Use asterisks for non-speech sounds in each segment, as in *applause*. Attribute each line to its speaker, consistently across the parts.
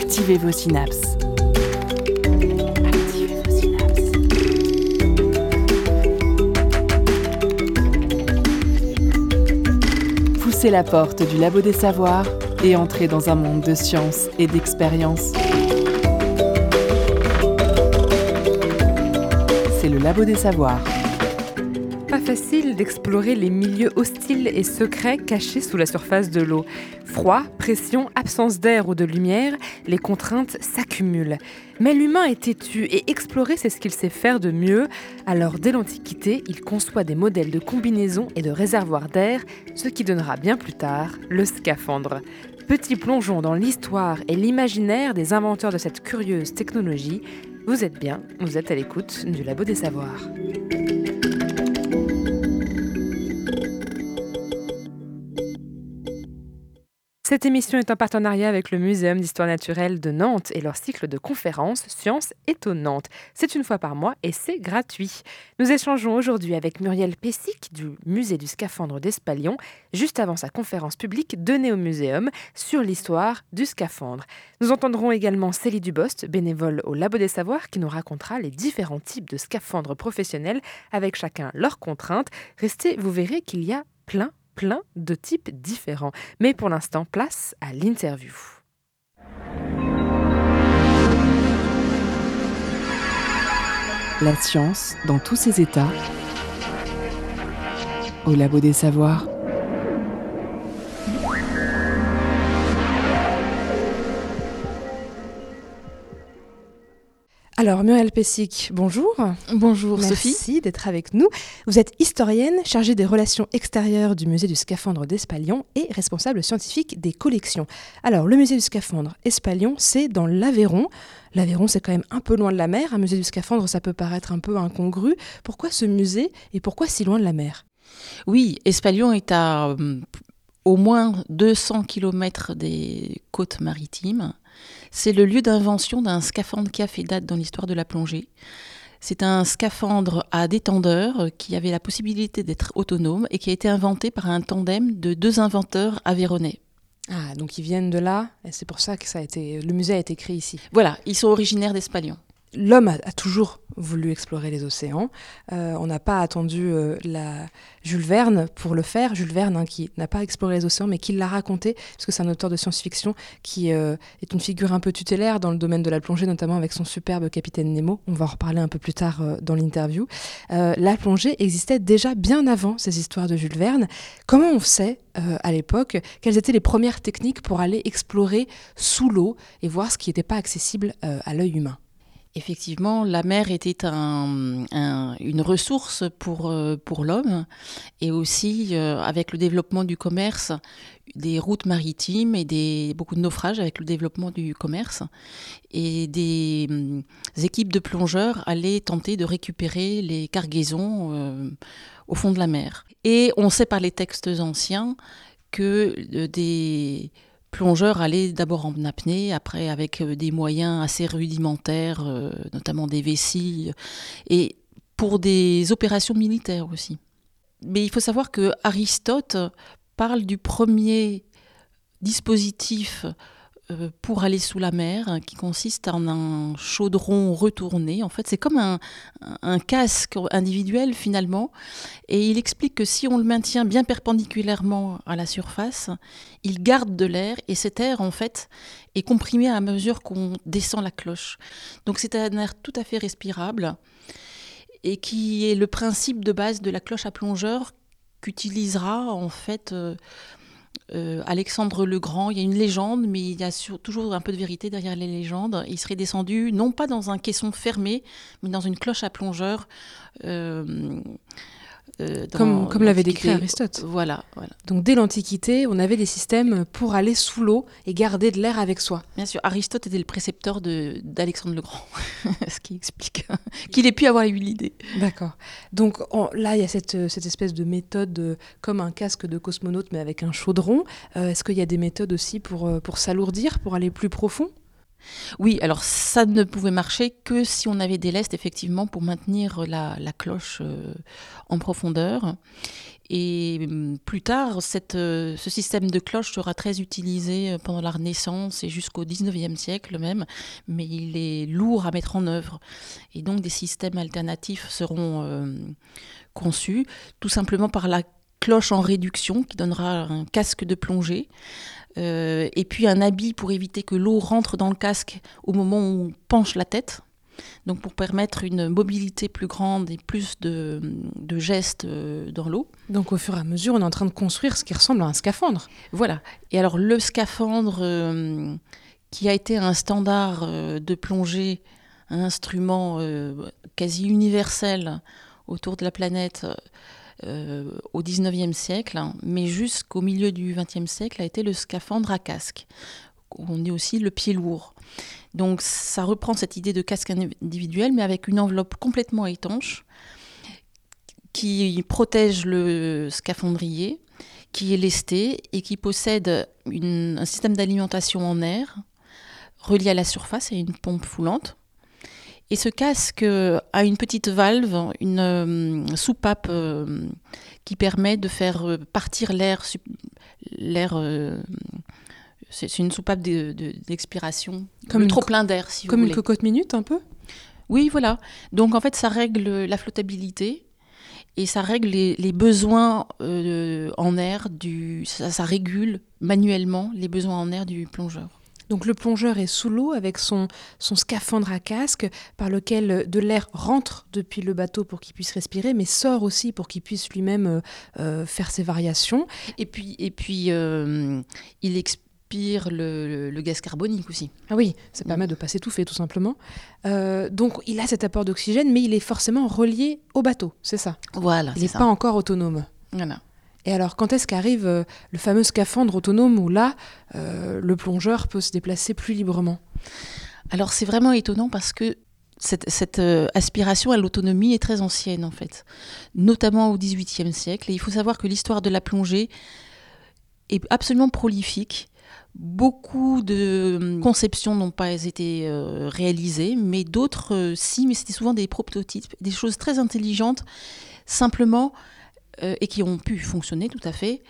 Speaker 1: Activez vos synapses. Activez vos synapses. Poussez la porte du labo des savoirs et entrez dans un monde de science et d'expérience. C'est le labo des savoirs.
Speaker 2: Pas facile d'explorer les milieux hostiles et secrets cachés sous la surface de l'eau. Froid, pression, absence d'air ou de lumière, les contraintes s'accumulent. Mais l'humain est têtu et explorer c'est ce qu'il sait faire de mieux. Alors dès l'Antiquité, il conçoit des modèles de combinaisons et de réservoirs d'air, ce qui donnera bien plus tard le scaphandre. Petit plongeon dans l'histoire et l'imaginaire des inventeurs de cette curieuse technologie. Vous êtes bien, vous êtes à l'écoute du Labo des Savoirs. Cette émission est en partenariat avec le Muséum d'histoire naturelle de Nantes et leur cycle de conférences Sciences étonnantes. C'est une fois par mois et c'est gratuit. Nous échangeons aujourd'hui avec Muriel Pessic du Musée du scaphandre d'Espalion, juste avant sa conférence publique donnée au Muséum sur l'histoire du scaphandre. Nous entendrons également Célie Dubost, bénévole au Labo des Savoirs, qui nous racontera les différents types de scaphandres professionnels avec chacun leurs contraintes. Restez, vous verrez qu'il y a plein plein de types différents. Mais pour l'instant, place à l'interview.
Speaker 1: La science dans tous ses états. Au labo des savoirs.
Speaker 2: Alors, Muriel Pessic, bonjour.
Speaker 3: Bonjour
Speaker 2: Merci
Speaker 3: Sophie.
Speaker 2: d'être avec nous. Vous êtes historienne, chargée des relations extérieures du musée du scaphandre d'Espalion et responsable scientifique des collections. Alors, le musée du scaphandre Espalion, c'est dans l'Aveyron. L'Aveyron, c'est quand même un peu loin de la mer. Un musée du scaphandre, ça peut paraître un peu incongru. Pourquoi ce musée et pourquoi si loin de la mer?
Speaker 3: Oui, Espalion est à euh, au moins 200 km des côtes maritimes. C'est le lieu d'invention d'un scaphandre qui a fait date dans l'histoire de la plongée. C'est un scaphandre à détendeur qui avait la possibilité d'être autonome et qui a été inventé par un tandem de deux inventeurs aveyronnais.
Speaker 2: Ah, donc ils viennent de là, et c'est pour ça que ça a été, le musée a été créé ici.
Speaker 3: Voilà, ils sont originaires d'Espalion.
Speaker 2: L'homme a, toujours voulu explorer les océans. Euh, on n'a pas attendu euh, la Jules Verne pour le faire. Jules Verne, hein, qui n'a pas exploré les océans, mais qui l'a raconté, parce que c'est un auteur de science-fiction qui euh, est une figure un peu tutélaire dans le domaine de la plongée, notamment avec son superbe Capitaine Nemo. On va en reparler un peu plus tard dans l'interview. La plongée existait déjà bien avant ces histoires de Jules Verne. Comment on sait à l'époque quelles étaient les premières techniques pour aller explorer sous l'eau et voir ce qui n'était pas accessible à l'œil humain?
Speaker 3: Effectivement, la mer était un- un- une ressource pour, euh, pour l'homme et aussi euh, avec le développement du commerce, des routes maritimes et beaucoup de naufrages avec le développement du commerce. Et des hum, équipes de plongeurs allaient tenter de récupérer les cargaisons euh, au fond de la mer. Et on sait par les textes anciens que des plongeurs allaient d'abord en apnée, après avec euh, des moyens assez rudimentaires, euh, notamment des vessies, et pour des opérations militaires aussi. Mais il faut savoir que Aristote parle du premier dispositif euh, pour aller sous la mer, hein, qui consiste en un chaudron retourné. En fait, c'est comme un, un casque individuel finalement. Et il explique que si on le maintient bien perpendiculairement à la surface, il garde de l'air et cet air en fait est comprimé à mesure qu'on descend la cloche. Donc c'est un air tout à fait respirable et qui est le principe de base de la cloche à plongeur qu'utilisera en fait euh, euh, Alexandre le Grand. Il y a une légende, mais il y a toujours un peu de vérité derrière les légendes. Il serait descendu non pas dans un caisson fermé, mais dans une cloche à plongeur. euh, euh, dans
Speaker 2: Comme, comme l'avait décrit. Aristote.
Speaker 3: Voilà, voilà.
Speaker 2: Donc dès l'Antiquité, on avait des systèmes pour aller sous l'eau et garder de l'air avec soi.
Speaker 3: Bien sûr, Aristote était le précepteur d'Alexandre le Grand, *laughs* ce qui explique *laughs* qu'il ait pu avoir eu l'idée.
Speaker 2: D'accord. Donc là, il y a cette, euh, cette espèce de méthode euh, comme un casque de cosmonaute mais avec un chaudron. Euh, Est-ce qu'il y a des méthodes aussi pour, pour s'alourdir, pour aller plus profond?
Speaker 3: Oui, alors ça ne pouvait marcher que si on avait des lestes, effectivement, pour maintenir la, cloche euh, en profondeur. Et hum, plus tard, euh, ce système de cloche sera très utilisé euh, pendant la Renaissance et jusqu'au 19e siècle même, mais il est lourd à mettre en œuvre. Et donc des systèmes alternatifs seront conçus, tout simplement par la cloche en réduction qui donnera un casque de plongée. Euh, et puis un habit pour éviter que l'eau rentre dans le casque au moment où on penche la tête. Donc pour permettre une mobilité plus grande et plus de, gestes euh, dans l'eau.
Speaker 2: Donc au fur et à mesure, on est en train de construire ce qui ressemble à un scaphandre.
Speaker 3: Voilà. Et alors le scaphandre euh, qui a été un standard de plongée, un instrument quasi universel autour de la planète euh, au 19e siècle, hein, mais jusqu'au milieu du 20e siècle a été le scaphandre à casque. On dit aussi le pied lourd. Donc ça reprend cette idée de casque individuel, mais avec une enveloppe complètement étanche qui protège le scaphandrier, qui est lesté et qui possède un système d'alimentation en air relié à la surface et une pompe foulante. Et ce casque a une petite valve, une euh, soupape euh, qui permet de faire euh, partir l'air. l'air c'est une soupape d'expiration,
Speaker 2: comme
Speaker 3: trop plein d'air, si
Speaker 2: Comme
Speaker 3: vous
Speaker 2: une cocotte minute, un peu?
Speaker 3: Oui, voilà. Donc en fait, ça règle la flottabilité et ça règle les, besoins en air du. ça, régule manuellement les besoins en air du plongeur.
Speaker 2: Donc le plongeur est sous l'eau avec son, son scaphandre à casque par lequel de l'air rentre depuis le bateau pour qu'il puisse respirer, mais sort aussi pour qu'il puisse lui-même euh, euh, faire ses variations.
Speaker 3: Et puis, et puis euh, il expire le, gaz carbonique aussi.
Speaker 2: Ah oui, ça permet de pas s'étouffer tout simplement. donc il a cet apport d'oxygène, mais il est forcément relié au bateau, c'est ça?
Speaker 3: Voilà.
Speaker 2: Il n'est pas encore autonome.
Speaker 3: Voilà.
Speaker 2: Et alors, quand est-ce qu'arrive euh, le fameux scaphandre autonome où là, euh, le plongeur peut se déplacer plus librement?
Speaker 3: Alors, c'est vraiment étonnant parce que cette, euh, aspiration à l'autonomie est très ancienne, en fait, notamment au XVIIIe siècle. Et il faut savoir que l'histoire de la plongée est absolument prolifique. Beaucoup de conceptions n'ont pas été réalisées, mais d'autres, si, mais c'était souvent des prototypes, des choses très intelligentes, simplement euh, et qui ont pu fonctionner tout à fait.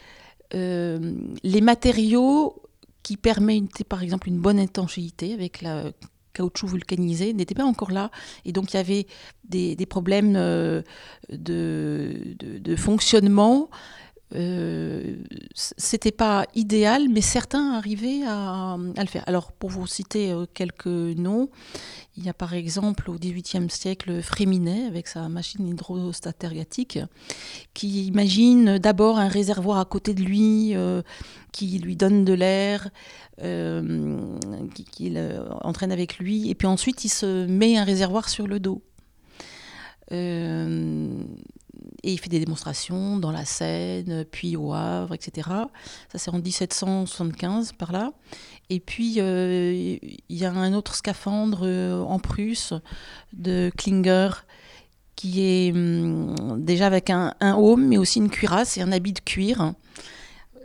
Speaker 3: Euh, les matériaux qui permettent par exemple une bonne étanchéité avec la caoutchouc vulcanisé n'étaient pas encore là. Et donc il y avait des, problèmes euh, de, de, fonctionnement. Euh, c'était pas idéal, mais certains arrivaient à, le faire. Alors, pour vous citer quelques noms, il y a par exemple au XVIIIe siècle Fréminet avec sa machine hydrostatergatique qui imagine d'abord un réservoir à côté de lui euh, qui lui donne de l'air, euh, qu'il euh, entraîne avec lui, et puis ensuite il se met un réservoir sur le dos. Et il fait des démonstrations dans la Seine, puis au Havre, etc. Ça c'est en 1775 par là. Et puis, euh, il y a un autre scaphandre euh, en Prusse de Klinger qui est hum, déjà avec un, un mais aussi une cuirasse et un habit de cuir, euh,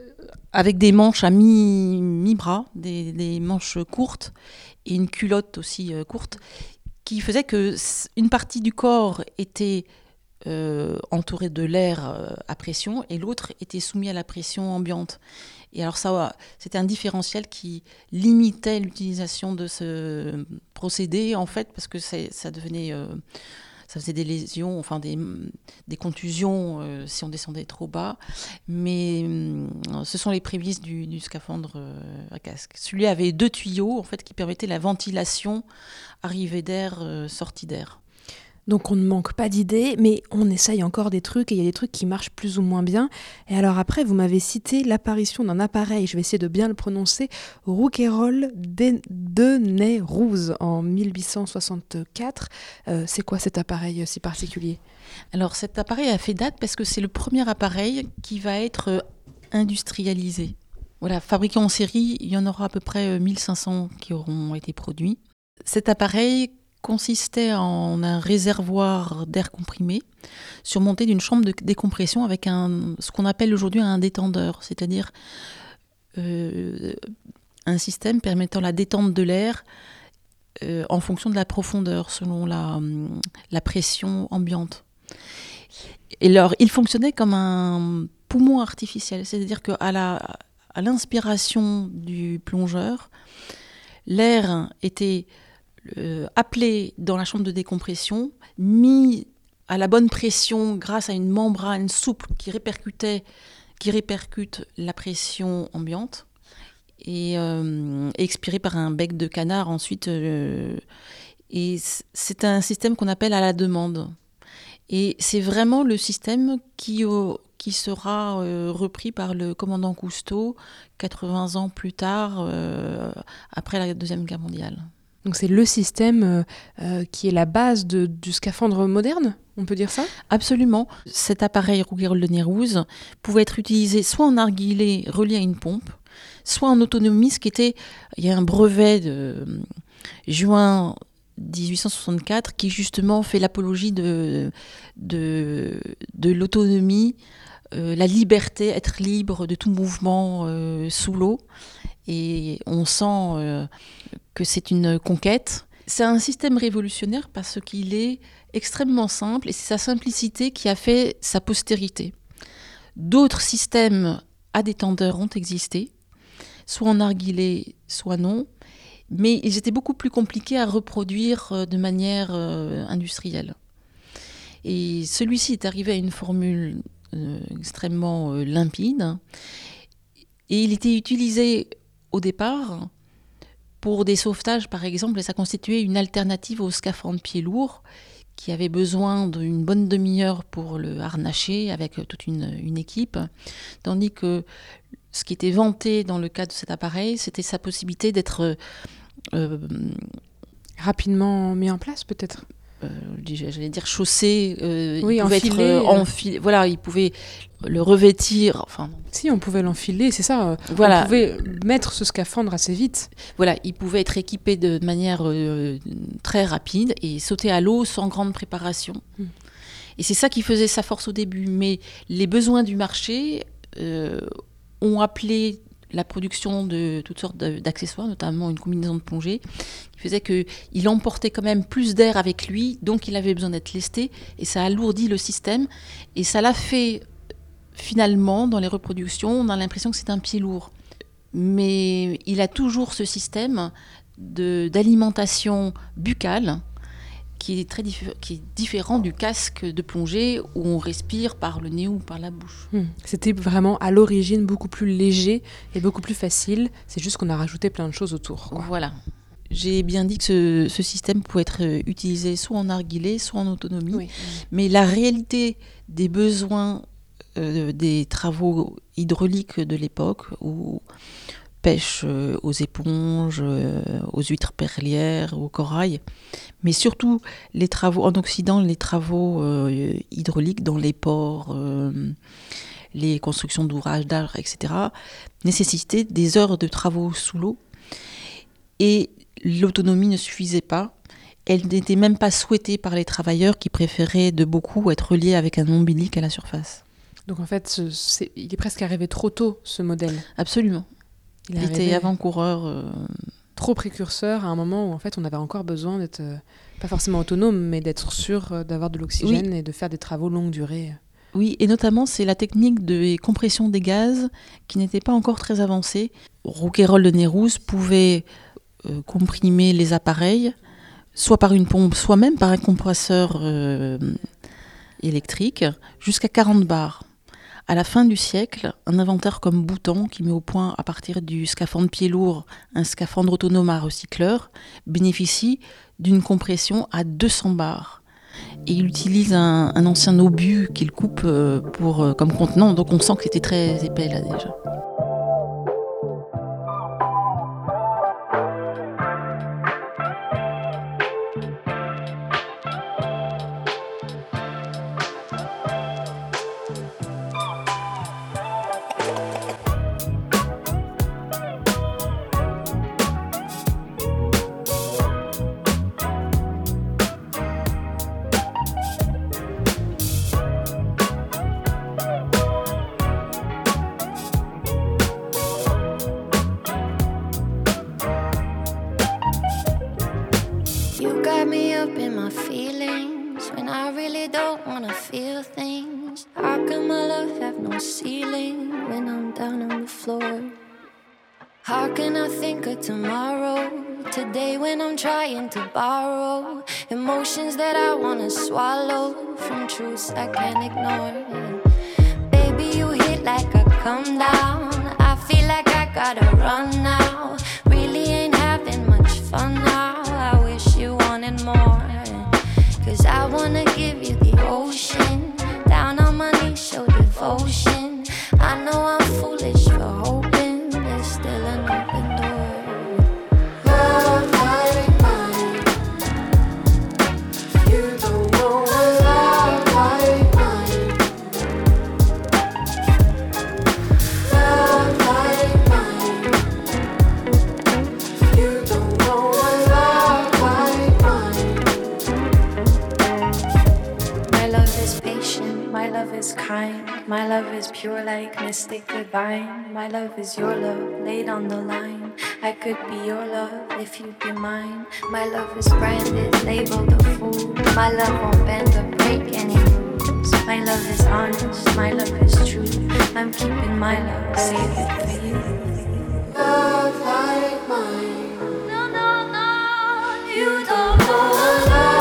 Speaker 3: avec des manches à mi-bras, des, manches courtes, et une culotte aussi courte, qui faisait que une partie du corps était entourée de l'air à pression et l'autre était soumis à la pression ambiante. Et alors ça, c'était un différentiel qui limitait l'utilisation de ce procédé, en fait, parce que ça devenait... Euh, ça faisait des lésions, enfin des, des contusions euh, si on descendait trop bas. Mais euh, ce sont les prémices du, scaphandre à casque. Celui avait deux tuyaux en fait qui permettaient la ventilation, arrivée d'air, sortie d'air.
Speaker 2: Donc on ne manque pas d'idées, mais on essaye encore des trucs et il y a des trucs qui marchent plus ou moins bien. Et alors après, vous m'avez cité l'apparition d'un appareil, je vais essayer de bien le prononcer, Rouquayrol de Neyrouz en 1864. Euh, c'est quoi cet appareil euh, si particulier?
Speaker 3: Alors cet appareil a fait date parce que c'est le premier appareil qui va être euh, industrialisé. Voilà, fabriqué en série, il y en aura à peu près 1500 qui auront été produits. Cet appareil consistait en un réservoir d'air comprimé surmonté d'une chambre de décompression avec ce qu'on appelle aujourd'hui un détendeur, c'est-à-dire euh, un système permettant la détente de l'air euh, en fonction de la profondeur, selon la, pression ambiante. Et alors, il fonctionnait comme un poumon artificiel, c'est-à-dire qu'à à l'inspiration du plongeur, l'air était euh, appelé dans la chambre de décompression, mis à la bonne pression grâce à une membrane souple qui répercutait, qui répercute la pression ambiante et, euh, expiré par un bec de canard ensuite. Euh, et c'est un système qu'on appelle à la demande. Et c'est vraiment le système qui, qui sera repris par le commandant Cousteau 80 ans plus tard, après la Deuxième Guerre mondiale.
Speaker 2: Donc c'est le système qui est la base de, du scaphandre moderne on peut dire ça?
Speaker 3: Absolument. Cet appareil Rouguerolles de Nérouze pouvait être utilisé soit en narguilé relié à une pompe, soit en autonomie, ce qui était, il y a un brevet de euh, juin 1864 qui justement fait l'apologie de, de, l'autonomie, euh, la liberté, être libre de tout mouvement euh, sous l'eau. Et on sent que c'est une conquête. C'est un système révolutionnaire parce qu'il est extrêmement simple et c'est sa simplicité qui a fait sa postérité. D'autres systèmes à détendeur ont existé, soit en narguilé, soit non, mais ils étaient beaucoup plus compliqués à reproduire euh, de manière euh, industrielle. Et celui-ci est arrivé à une formule euh, extrêmement limpide, et il était utilisé au départ pour des sauvetages, par exemple, et ça constituait une alternative au scaphandre pied lourd, qui avait besoin d'une bonne demi-heure pour le harnacher avec toute une, équipe, tandis que ce qui était vanté dans le cas de cet appareil, c'était sa possibilité d'être
Speaker 2: euh, rapidement mis en place, peut-être?
Speaker 3: Euh, j'allais dire chaussé,
Speaker 2: euh, oui, il pouvait
Speaker 3: être voilà, il pouvait le revêtir. Enfin,
Speaker 2: si on pouvait l'enfiler, c'est ça. Voilà. On pouvait mettre ce scaphandre assez vite.
Speaker 3: Voilà, il pouvait être équipé de manière très rapide et sauter à l'eau sans grande préparation. Hmm. Et c'est ça qui faisait sa force au début. Mais les besoins du marché ont appelé la production de toutes sortes d'accessoires, notamment une combinaison de plongée, qui faisait qu'il emportait quand même plus d'air avec lui, donc il avait besoin d'être lesté, et ça alourdit le système, et ça l'a fait finalement dans les reproductions, on a l'impression que c'est un pied lourd. Mais il a toujours ce système d'alimentation buccale, qui est, très qui est différent du casque de plongée où on respire par le nez ou par la bouche.
Speaker 2: Hmm. C'était vraiment à l'origine beaucoup plus léger et beaucoup plus facile. C'est juste qu'on a rajouté plein de choses autour.
Speaker 3: Voilà. J'ai bien dit que ce, système pouvait être euh, utilisé soit en narguilé, soit en autonomie. Mais la réalité des besoins euh, des travaux hydrauliques de l'époque, où pêche euh, aux éponges, euh, aux huîtres perlières, au corail, mais surtout les travaux en Occident, les travaux euh, hydrauliques dans les ports, les constructions d'ouvrages d'art, etc., nécessitaient des heures de travaux sous l'eau. Et l'autonomie ne suffisait pas. Elle n'était même pas souhaitée par les travailleurs qui préféraient de beaucoup être liés avec un ombilic à la surface.
Speaker 2: Donc en fait, il est presque arrivé trop tôt, ce modèle.
Speaker 3: Absolument. Il, était avant-coureur. Euh,
Speaker 2: trop précurseur à un moment où en fait on avait encore besoin d'être euh, pas forcément autonome, mais d'être sûr euh, d'avoir de l'oxygène et de faire des travaux longue durée.
Speaker 3: Oui, et notamment c'est la technique de compression des gaz qui n'était pas encore très avancée. Rouquayrol de Nérouse pouvait comprimer les appareils, soit par une pompe, soit même par un compresseur électrique, jusqu'à 40 bars. À la fin du siècle, un inventeur comme Bouton, qui met au point à partir du scaphandre pied lourd un scaphandre autonome à recycleur, bénéficie d'une compression à 200 bars. Et il utilise un, ancien obus qu'il coupe euh, pour, euh, comme contenant, donc on sent que c'était très épais là déjà.
Speaker 4: Feel things. How can my love have no ceiling when I'm down on the floor? How can I think of tomorrow? Today, when I'm trying to borrow emotions that I wanna swallow from truths I can't ignore. Baby, you hit like a come down. I feel like I gotta run now. Really ain't having much fun now. I wish you wanted more. Cause I wanna give you devotion. I know I'm my love is pure like mystic divine. My love is your love laid on the line. I could be your love if you'd be mine. My love is branded, labeled a fool. My love won't bend or break any rules. My love is honest, my love is true. I'm keeping my love, it for you. Love like mine. No, no, no, you don't know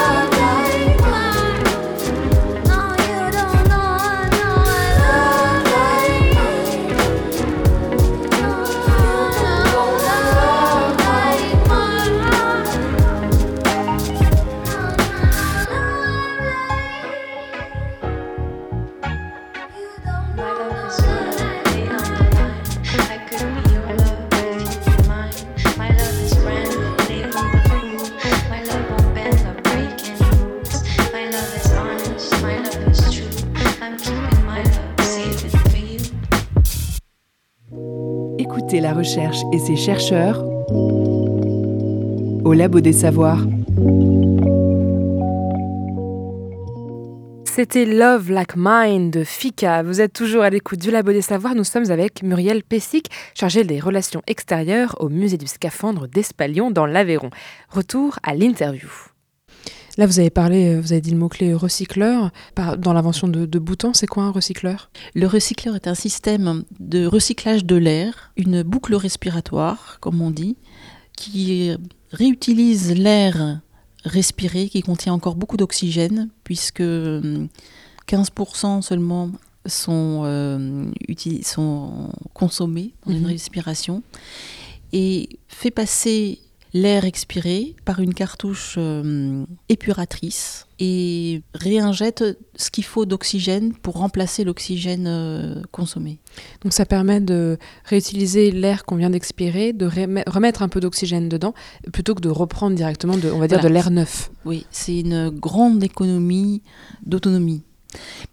Speaker 1: et ses chercheurs au Labo des Savoirs.
Speaker 2: C'était Love Like Mine de Fika. Vous êtes toujours à l'écoute du Labo des Savoirs. Nous sommes avec Muriel Pessic, chargée des relations extérieures au musée du scaphandre d'Espalion dans l'Aveyron. Retour à l'interview.
Speaker 5: Là, vous avez parlé, euh, vous avez dit le mot-clé recycleur. Dans l'invention de, de Boutan, c'est quoi un recycleur?
Speaker 3: Le recycleur est un système de recyclage de l'air, une boucle respiratoire, comme on dit, qui réutilise l'air respiré, qui contient encore beaucoup d'oxygène, puisque hum, 15% seulement sont, euh, sont consommés dans une
Speaker 5: Mhm.
Speaker 3: respiration, et fait passer l'air expiré par une cartouche euh, épuratrice et réinjecte ce qu'il faut d'oxygène pour remplacer l'oxygène euh, consommé.
Speaker 5: Donc ça permet de réutiliser l'air qu'on vient d'expirer, de remet- remettre un peu d'oxygène dedans, plutôt que de reprendre directement, de, on va dire,
Speaker 3: Voilà.
Speaker 5: de l'air neuf.
Speaker 3: Oui, c'est une grande économie d'autonomie.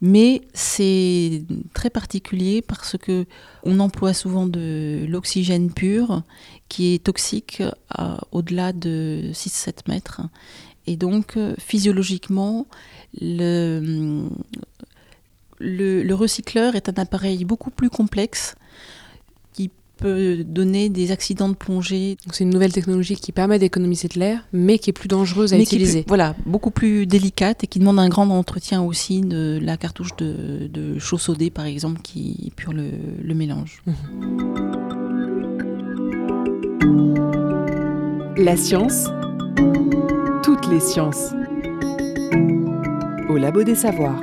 Speaker 3: Mais c'est très particulier parce que on emploie souvent de l'oxygène pur qui est toxique à- au-delà de 6-7 mètres. Et donc, euh, physiologiquement, le, le, le recycleur est un appareil beaucoup plus complexe peut donner des accidents de plongée
Speaker 5: c'est une nouvelle technologie qui permet d'économiser de l'air, mais qui est plus dangereuse à
Speaker 3: mais qui est
Speaker 5: utiliser.
Speaker 3: plus- voilà, beaucoup plus délicate et qui demande un grand entretien aussi de la cartouche de, de sodé, par exemple, qui épure le, le mélange.
Speaker 1: La science, toutes les sciences. Au Labo des Savoirs.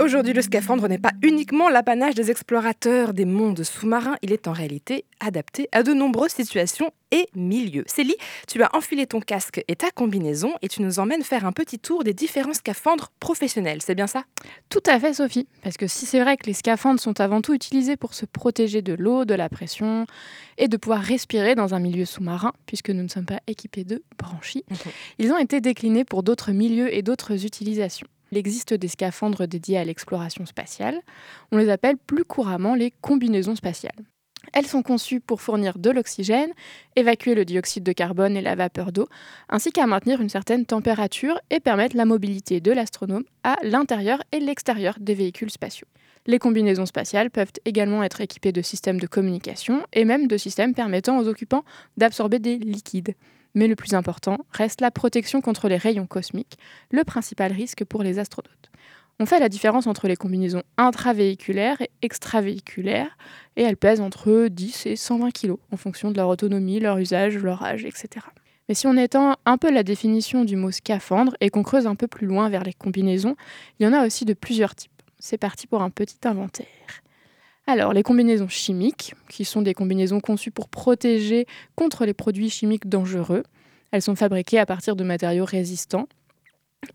Speaker 2: Aujourd'hui, le scaphandre n'est pas uniquement l'apanage des explorateurs des mondes sous-marins, il est en réalité adapté à de nombreuses situations et milieux. Célie, tu as enfilé ton casque et ta combinaison et tu nous emmènes faire un petit tour des différents scaphandres professionnels, c'est bien ça?
Speaker 6: Tout à fait, Sophie. Parce que si c'est vrai que les scaphandres sont avant tout utilisés pour se protéger de l'eau, de la pression et de pouvoir respirer dans un milieu sous-marin, puisque nous ne sommes pas équipés de branchies, ils ont été déclinés pour d'autres milieux et d'autres utilisations. Il existe des scaphandres dédiés à l'exploration spatiale. On les appelle plus couramment les combinaisons spatiales. Elles sont conçues pour fournir de l'oxygène, évacuer le dioxyde de carbone et la vapeur d'eau, ainsi qu'à maintenir une certaine température et permettre la mobilité de l'astronome à l'intérieur et l'extérieur des véhicules spatiaux. Les combinaisons spatiales peuvent également être équipées de systèmes de communication et même de systèmes permettant aux occupants d'absorber des liquides. Mais le plus important reste la protection contre les rayons cosmiques, le principal risque pour les astronautes. On fait la différence entre les combinaisons intravéhiculaires et extravéhiculaires, et elles pèsent entre 10 et 120 kg en fonction de leur autonomie, leur usage, leur âge, etc. Mais si on étend un peu la définition du mot scaphandre et qu'on creuse un peu plus loin vers les combinaisons, il y en a aussi de plusieurs types. C'est parti pour un petit inventaire. Alors, les combinaisons chimiques, qui sont des combinaisons conçues pour protéger contre les produits chimiques dangereux. Elles sont fabriquées à partir de matériaux résistants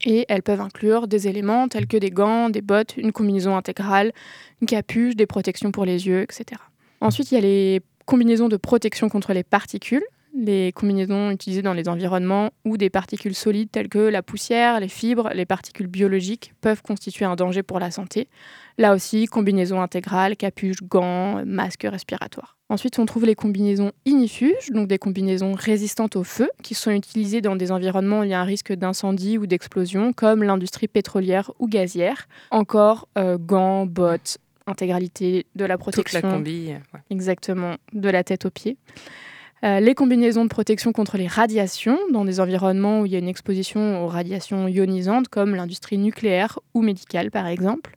Speaker 6: et elles peuvent inclure des éléments tels que des gants, des bottes, une combinaison intégrale, une capuche, des protections pour les yeux, etc. Ensuite, il y a les combinaisons de protection contre les particules, les combinaisons utilisées dans les environnements où des particules solides telles que la poussière, les fibres, les particules biologiques peuvent constituer un danger pour la santé. Là aussi, combinaison intégrale, capuche, gants, masque respiratoire. Ensuite, on trouve les combinaisons ignifuges, donc des combinaisons résistantes au feu, qui sont utilisées dans des environnements où il y a un risque d'incendie ou d'explosion, comme l'industrie pétrolière ou gazière. Encore euh, gants, bottes, intégralité de la protection.
Speaker 2: Toute la combi.
Speaker 6: Exactement, de la tête aux pieds. Euh, les combinaisons de protection contre les radiations dans des environnements où il y a une exposition aux radiations ionisantes, comme l'industrie nucléaire ou médicale par exemple.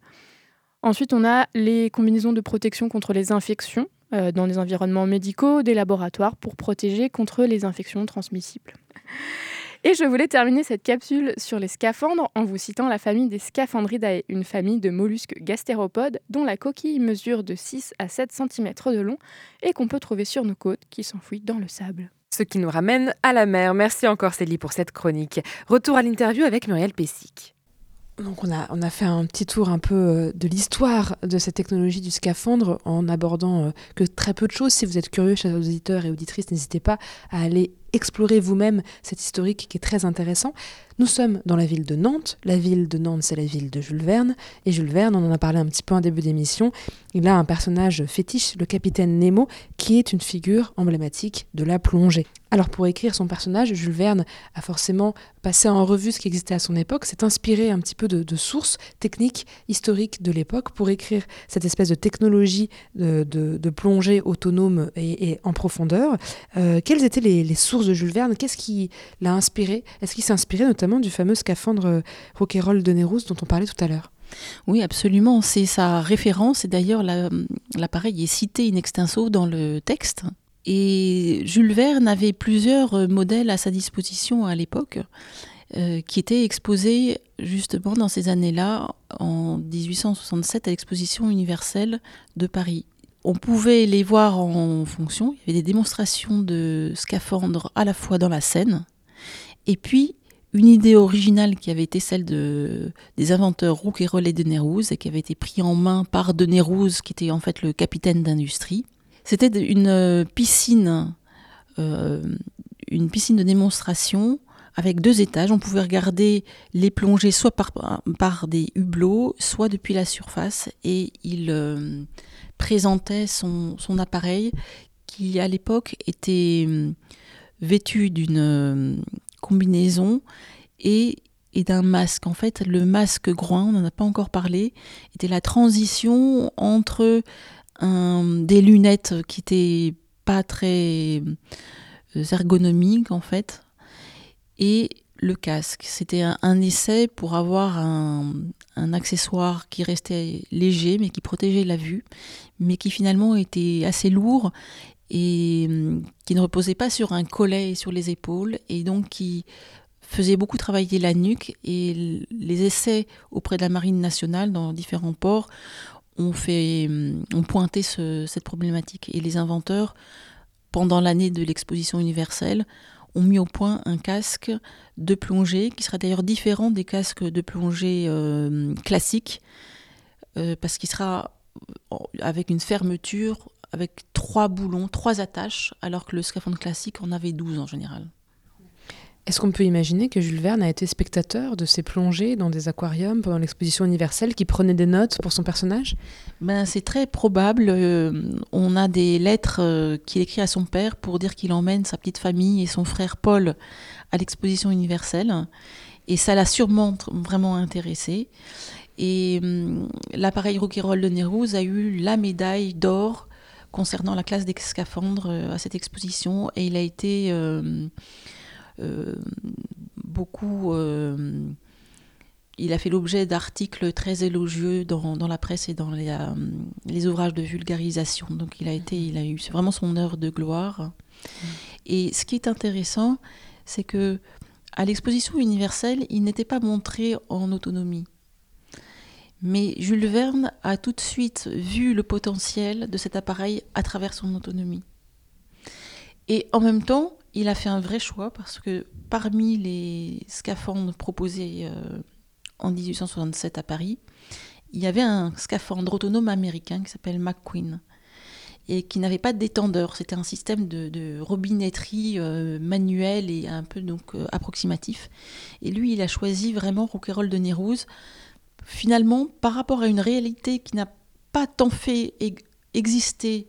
Speaker 6: Ensuite, on a les combinaisons de protection contre les infections euh, dans des environnements médicaux, des laboratoires, pour protéger contre les infections transmissibles. Et je voulais terminer cette capsule sur les scaphandres en vous citant la famille des Scaphandridae, une famille de mollusques gastéropodes dont la coquille mesure de 6 à 7 cm de long et qu'on peut trouver sur nos côtes qui s'enfuient dans le sable.
Speaker 2: Ce qui nous ramène à la mer. Merci encore Célie pour cette chronique. Retour à l'interview avec Muriel Pessic.
Speaker 5: Donc on a, on a fait un petit tour un peu euh, de l'histoire de cette technologie du scaphandre en abordant euh, que très peu de choses. Si vous êtes curieux, chers auditeurs et auditrices, n'hésitez pas à aller explorer vous-même cet historique qui est très intéressant. Nous sommes dans la ville de Nantes. La ville de Nantes, c'est la ville de Jules Verne. Et Jules Verne, on en a parlé un petit peu en début d'émission, il a un personnage fétiche, le capitaine Nemo, qui est une figure emblématique de la plongée. Alors pour écrire son personnage, Jules Verne a forcément passé en revue ce qui existait à son époque, s'est inspiré un petit peu de, sources techniques, historiques de l'époque pour écrire cette espèce de technologie de, plongée autonome et, en profondeur. Euh, quelles étaient les, les sources de Jules Verne, qu'est-ce qui l'a inspiré? Est-ce qu'il s'est inspiré notamment du fameux scaphandre euh, Roquerolles de Nérousse dont on parlait tout à l'heure?
Speaker 3: Oui, absolument. C'est sa référence et d'ailleurs l'appareil est cité in extenso dans le texte. Et Jules Verne avait plusieurs euh, modèles à sa disposition à l'époque euh, qui étaient exposés justement dans ces années-là, en 1867, à l'exposition universelle de Paris on pouvait les voir en fonction. Il y avait des démonstrations de scaphandres à la fois dans la scène, et puis une idée originale qui avait été celle de, des inventeurs Rouquayrol et de Nérouze, et qui avait été pris en main par de Nérouze, qui était en fait le capitaine d'industrie. C'était une piscine, euh, une piscine de démonstration avec deux étages. On pouvait regarder les plongées soit par, des hublots, soit depuis la surface, et il euh, présentait son, appareil qui à l'époque était hum, vêtu d'une hum, combinaison et, d'un masque. En fait, le masque groin, on n'en a pas encore parlé, était la transition entre des lunettes qui n'étaient pas très euh, ergonomiques en fait et le casque. C'était un, essai pour avoir un, accessoire qui restait léger mais qui protégeait la vue, mais qui finalement était assez lourd et hum, qui ne reposait pas sur un collet sur les épaules et donc qui faisait beaucoup travailler la nuque et les essais auprès de la marine nationale dans différents ports ont, fait, hum, ont pointé cette problématique et les inventeurs pendant l'année de l'exposition universelle ont mis au point un casque de plongée qui sera d'ailleurs différent des casques de plongée euh, classiques euh, parce qu'il sera avec une fermeture avec trois boulons, trois attaches, alors que le scaphandre classique en avait 12 en général.
Speaker 5: Est-ce qu'on peut imaginer que Jules Verne a été spectateur de ces plongées dans des aquariums pendant l'exposition universelle, qui prenait des notes pour son personnage?
Speaker 3: Ben, C'est très probable. Euh, on a des lettres euh, qu'il écrit à son père pour dire qu'il emmène sa petite famille et son frère Paul à l'exposition universelle. Et ça l'a sûrement vraiment intéressé. Et hum, l'appareil Rouquayrol de Nérouze a eu la médaille d'or concernant la classe des scaphandres euh, à cette exposition. Et il a été beaucoup il a fait l'objet d'articles très élogieux dans, la presse et dans euh, les, ouvrages de vulgarisation. Donc il a été, il a eu, vraiment son heure de gloire. Et ce qui est intéressant, c'est que à l'exposition universelle, il n'était pas montré en autonomie. Mais Jules Verne a tout de suite vu le potentiel de cet appareil à travers son autonomie. Et en même temps, il a fait un vrai choix parce que parmi les scaphandres proposés euh, en 1867 à Paris, il y avait un scaphandre autonome américain qui s'appelle McQueen et qui n'avait pas de détendeur. C'était un système de, robinetterie euh, manuel et un peu donc euh, approximatif. Et lui, il a choisi vraiment Rouquayrol de Nérouse, finalement par rapport à une réalité qui n'a pas tant fait exister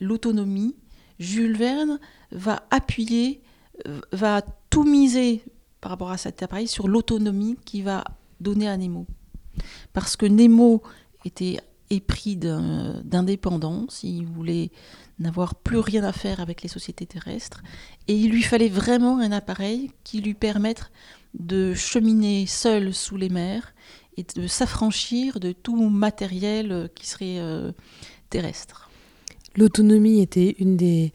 Speaker 3: l'autonomie. Jules Verne va appuyer, euh, va tout miser par rapport à cet appareil sur l'autonomie qui va donné à Nemo. Parce que Nemo était épris d'indépendance, il voulait n'avoir plus rien à faire avec les sociétés terrestres, et il lui fallait vraiment un appareil qui lui permette de cheminer seul sous les mers et de s'affranchir de tout matériel qui serait euh, terrestre.
Speaker 5: L'autonomie était une des,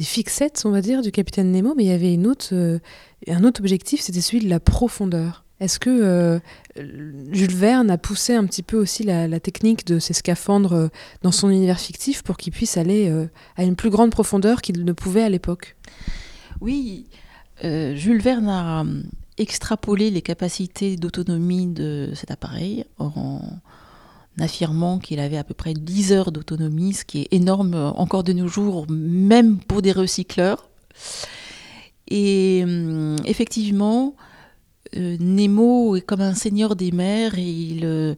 Speaker 5: fixettes, on va dire, du capitaine Nemo, mais il y avait une autre, euh, un autre objectif, c'était celui de la profondeur. Est-ce que euh, Jules Verne a poussé un petit peu aussi la, technique de ces scaphandres euh, dans son univers fictif pour qu'il puisse aller à une plus grande profondeur qu'il ne pouvait à l'époque?
Speaker 3: Oui, Jules Verne a extrapolé les capacités d'autonomie de cet appareil en affirmant qu'il avait à peu près 10 heures d'autonomie, ce qui est énorme encore de nos jours, même pour des recycleurs. Et effectivement, euh, Nemo est comme un seigneur des mers il, euh,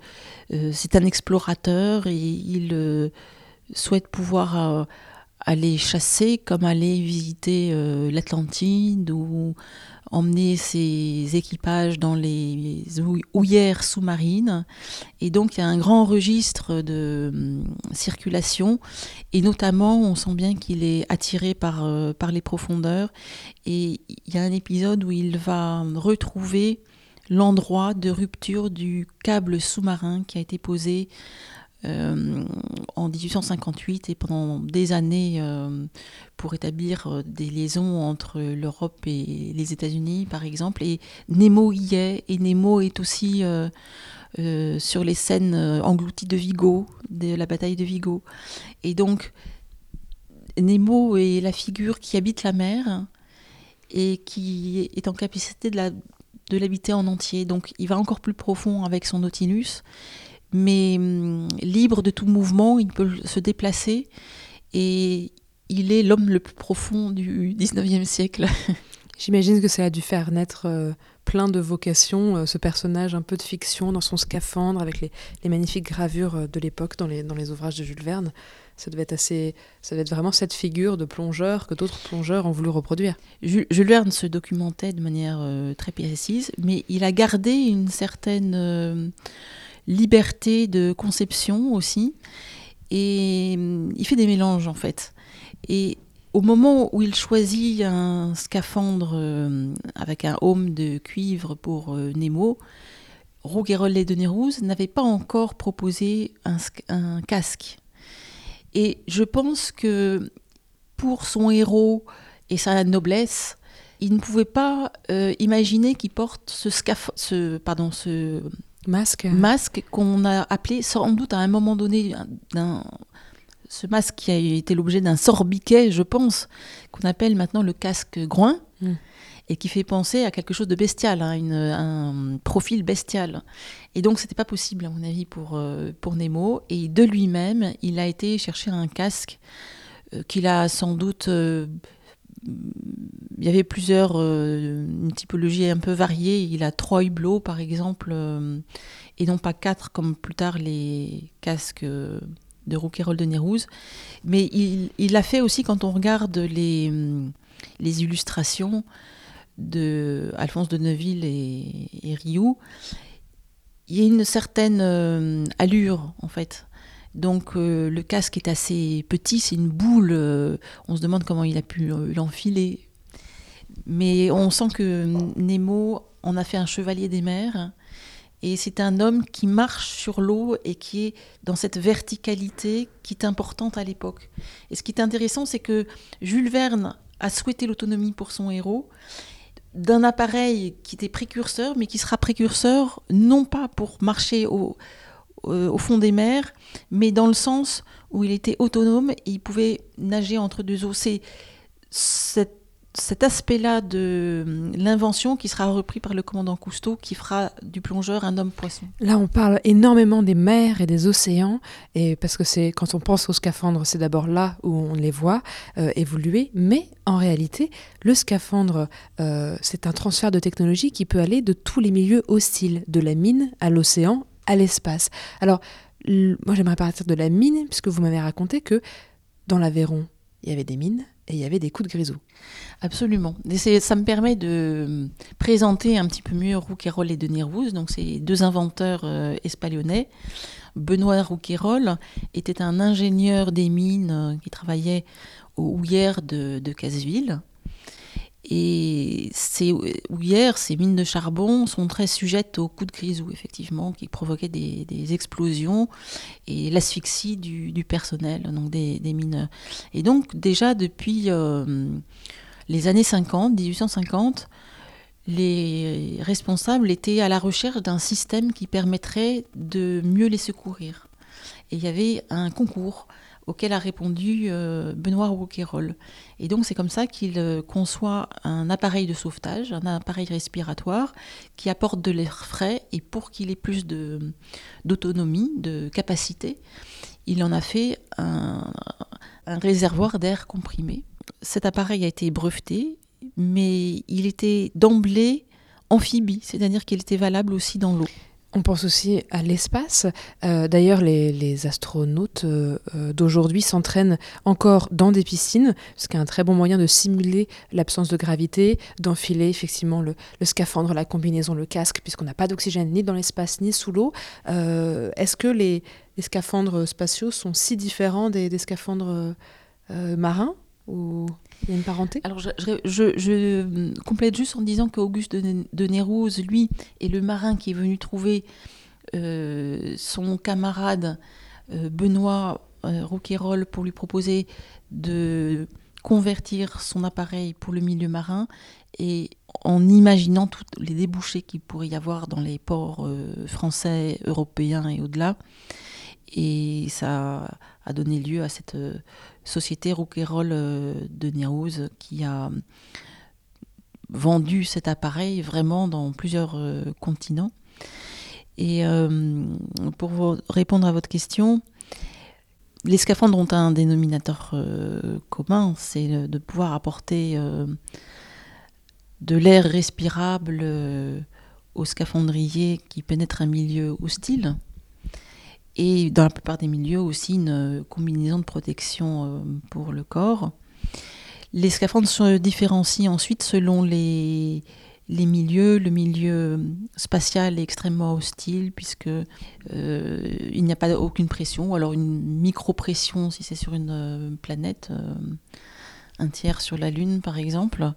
Speaker 3: euh, c'est un explorateur et il souhaite pouvoir aller chasser comme aller visiter l'Atlantide ou emmener ses équipages dans les houillères sous-marines. Et donc il y a un grand registre de hum, circulation. Et notamment, on sent bien qu'il est attiré par, euh, par les profondeurs. Et il y a un épisode où il va retrouver l'endroit de rupture du câble sous-marin qui a été posé euh, en 1858 et pendant des années euh, pour établir euh, des liaisons entre l'Europe et les États-Unis, par exemple. Et Nemo y est, et Nemo est aussi sur les scènes englouties de Vigo, de la bataille de Vigo. Et donc, Nemo est la figure qui habite la mer et qui est en capacité de l'habiter en entier. Donc, il va encore plus profond avec son Nautilus mais hum, libre de tout mouvement, il peut se déplacer et il est l'homme le plus profond du 19e siècle. *laughs*
Speaker 5: J'imagine que ça a dû faire naître euh, plein de vocations, euh, ce personnage un peu de fiction dans son scaphandre avec les, magnifiques gravures euh, de l'époque dans les, dans les ouvrages de Jules Verne. Ça devait, être assez, ça devait être vraiment cette figure de plongeur que d'autres plongeurs ont voulu reproduire.
Speaker 3: Jules, Verne se documentait de manière très précise, mais il a gardé une certaine liberté de conception aussi. Et hum, il fait des mélanges en fait. Et au moment où il choisit un scaphandre euh, avec un home de cuivre pour euh, Nemo, Rouguerollet de Nérouse n'avait pas encore proposé un, casque. Et je pense que pour son héros et sa noblesse, il ne pouvait pas euh, imaginer qu'il porte ce, ce, pardon, ce
Speaker 5: Masque.
Speaker 3: Masque qu'on a appelé sans doute à un moment donné d'un ce masque qui a été l'objet d'un sorbiquet, je pense, qu'on appelle maintenant le casque groin, hmm. et qui fait penser à quelque chose de bestial, hein, un profil bestial. Et donc, c'était pas possible, à mon avis, pour, euh, pour Nemo. Et de lui-même, il a été chercher un casque euh, qu'il a sans doute euh, il y avait plusieurs, euh, une typologie un peu variée. Il a trois hublots, par exemple, euh, et non pas quatre, comme plus tard les casques euh, de Rouquayrol de Nérouse. Mais il, il a fait aussi, quand on regarde les, les illustrations de Alphonse de Neuville et, et Rioux, il y a une certaine allure, en fait. Donc le casque est assez petit, c'est une boule. on se demande comment il a pu l'enfiler Mais on sent que Nemo en a fait un chevalier des mers. Et c'est un homme qui marche sur l'eau et qui est dans cette verticalité qui est importante à l'époque. Et ce qui est intéressant, c'est que Jules Verne a souhaité l'autonomie pour son héros d'un appareil qui était précurseur, mais qui sera précurseur non pas pour marcher au, au fond des mers, mais dans le sens où il était autonome il pouvait nager entre deux eaux. C'est cet aspect-là de hum, l'invention qui sera repris par le commandant Cousteau, qui fera du plongeur un homme poisson.
Speaker 5: Là, on parle énormément des mers et des océans, et parce que c'est quand on pense aux scaphandres, c'est d'abord là où on les voit euh, évoluer. Mais en réalité, le scaphandre, euh, c'est un transfert de technologie qui peut aller de tous les milieux hostiles, de la mine à l'océan, à l'espace. Alors, moi, j'aimerais partir de la mine, puisque vous m'avez raconté que dans l'Aveyron, il y avait des mines et il y avait des coups de grisou.
Speaker 3: Absolument. Et ça me permet de présenter un petit peu mieux Rouquayrol et Denis Rousse. Donc, ces deux inventeurs euh. Benoît Rouquayrol était un ingénieur des mines euh, qui travaillait aux houillères de, de Casseville. Et ces houillères, ces mines de charbon, sont très sujettes aux coups de grisou, effectivement, qui provoquaient des, explosions et l'asphyxie du, personnel, donc des, mineurs. Et donc, déjà depuis euh, les années 50, 1850, les responsables étaient à la recherche d'un système qui permettrait de mieux les secourir. Et il y avait un concours auquel a répondu euh, Benoît Rouquayrol. Et donc c'est comme ça qu'il euh, conçoit un appareil de sauvetage, un appareil respiratoire qui apporte de l'air frais et pour qu'il ait plus d'autonomie, de, capacité, il en a fait un, un réservoir d'air comprimé. Cet appareil a été breveté, mais il était d'emblée amphibie, c'est-à-dire qu'il était valable aussi dans l'eau.
Speaker 5: On pense aussi à l'espace. Euh, d'ailleurs, les, astronautes euh, euh, d'aujourd'hui s'entraînent encore dans des piscines, ce qui est un très bon moyen de simuler l'absence de gravité, d'enfiler effectivement le, scaphandre, la combinaison, le casque, puisqu'on n'a pas d'oxygène ni dans l'espace ni sous l'eau. Est-ce que les, scaphandres spatiaux sont si différents des, scaphandres marins? Il y a une parenté?
Speaker 3: Alors, je, complète juste en disant qu'Auguste de, de Nérouse, lui, est le marin qui est venu trouver euh, son camarade euh, Benoît euh, Rouquayrol pour lui proposer de convertir son appareil pour le milieu marin et en imaginant tous les débouchés qu'il pourrait y avoir dans les ports français, européens et au-delà. Et ça a donné lieu à cette société Rouquayrol euh, de Niaouz qui a vendu cet appareil vraiment dans plusieurs euh, continents. Et euh, pour répondre à votre question, les scaphandres ont un dénominateur commun, c'est de pouvoir apporter de l'air respirable aux scaphandriers qui pénètrent un milieu hostile et dans la plupart des milieux aussi une euh, combinaison de protection euh, pour le corps. Les scaphandres se différencient ensuite selon les, les milieux. Le milieu spatial est extrêmement hostile puisque euh, il n'y a pas aucune pression, ou alors une micro-pression si c'est sur une planète, un tiers sur la Lune par exemple.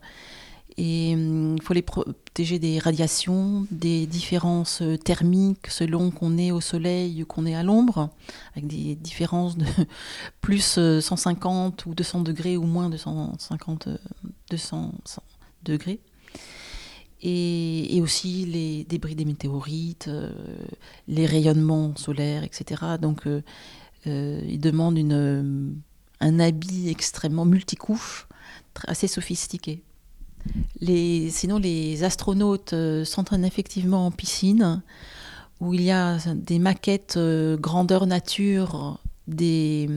Speaker 3: Et hum, il faut les protéger des radiations, des différences euh, thermiques selon qu'on est au soleil ou qu'on est à l'ombre, avec des différences de *laughs* plus 150 euh, ou 200 degrés ou moins 250, 200 euh, degrés. Et, aussi les débris des météorites, les rayonnements solaires, etc. Donc il demande une, un habit extrêmement multicouche, assez sophistiqué sinon, les astronautes euh, s'entraînent effectivement en piscine, où il y a des maquettes euh, grandeur nature des,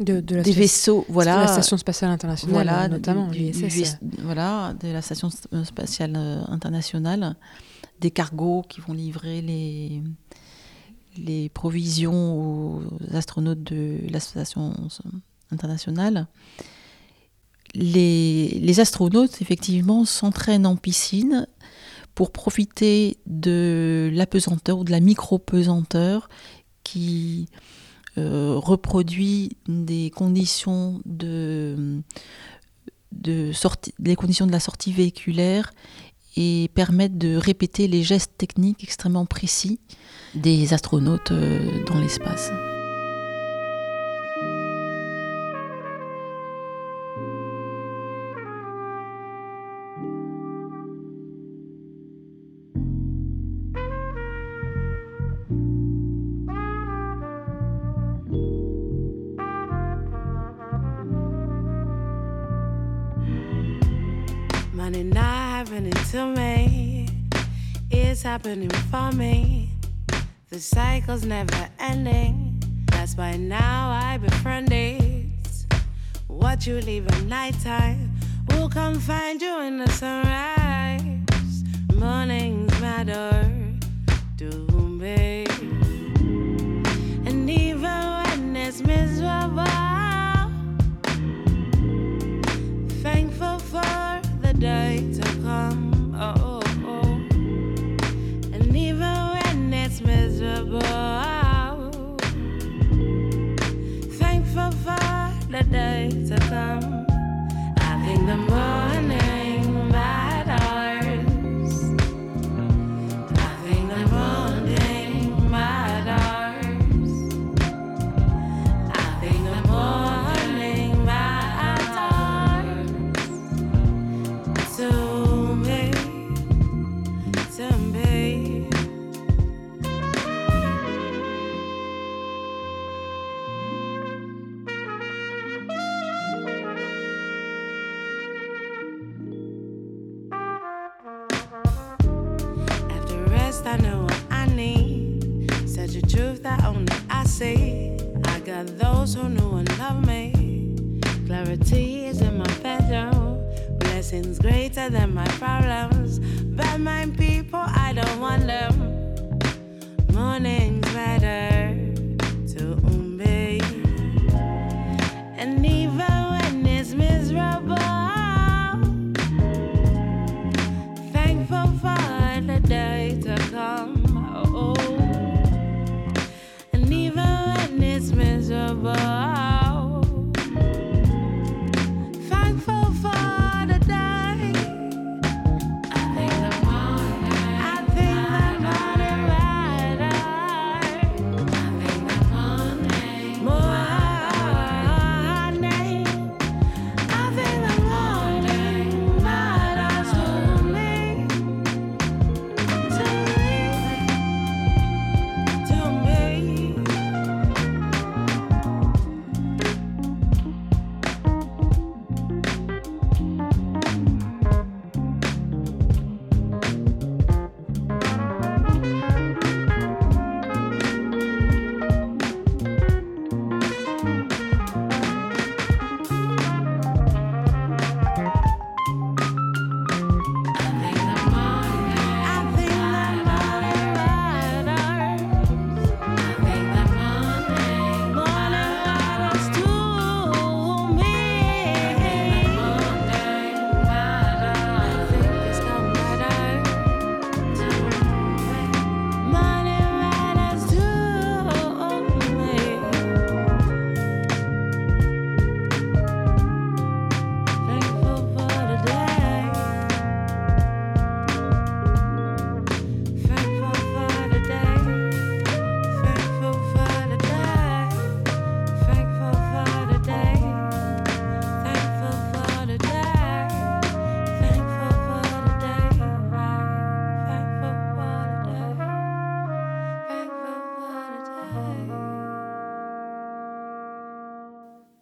Speaker 5: de,
Speaker 3: des vaisseaux, voilà,
Speaker 5: de la station spatiale internationale, notamment
Speaker 3: voilà, de la station spatiale euh, internationale, des cargos qui vont livrer les les provisions aux astronautes de la station internationale les, astronautes, effectivement, s'entraînent en piscine pour profiter de l'apesanteur ou de la micro-pesanteur qui euh, reproduit des conditions de, de les conditions de la sortie véhiculaire et permettent de répéter les gestes techniques extrêmement précis des astronautes euh, dans l'espace.
Speaker 7: Happening for me. The cycle's never ending. That's why now I befriend it. What you leave at nighttime will come find you in the sunrise. Mornings matter to me. And even when it's miserable, thankful for the day miserable, thankful for the day to come. I think the morning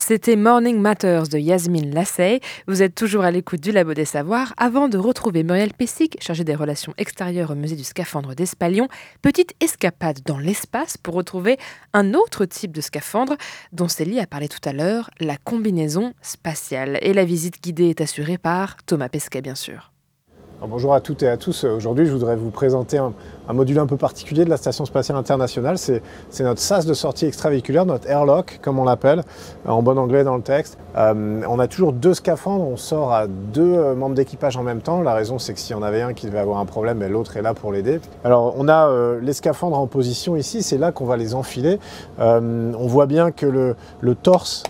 Speaker 2: C'était Morning Matters de Yasmine Lassay. Vous êtes toujours à l'écoute du Labo des Savoirs. Avant de retrouver Muriel Pessic, chargée des relations extérieures au musée du scaphandre d'Espalion, petite escapade dans l'espace pour retrouver un autre type de scaphandre dont Célie a parlé tout à l'heure, la combinaison spatiale. Et la visite guidée est assurée par Thomas Pesquet, bien sûr.
Speaker 8: Bonjour à toutes et à tous. Aujourd'hui, je voudrais vous présenter un, module un peu particulier de la Station spatiale internationale. C'est notre sas de sortie extravéhiculaire, notre airlock, comme on l'appelle, en bon anglais dans le texte. Euh, on a toujours deux scaphandres, on sort à deux euh, membres d'équipage en même temps. La raison, c'est que s'il y en avait un qui devait avoir un problème, ben, l'autre est là pour l'aider. Alors, on a euh, les scaphandres en position ici, c'est là qu'on va les enfiler. Euh, on voit bien que le torse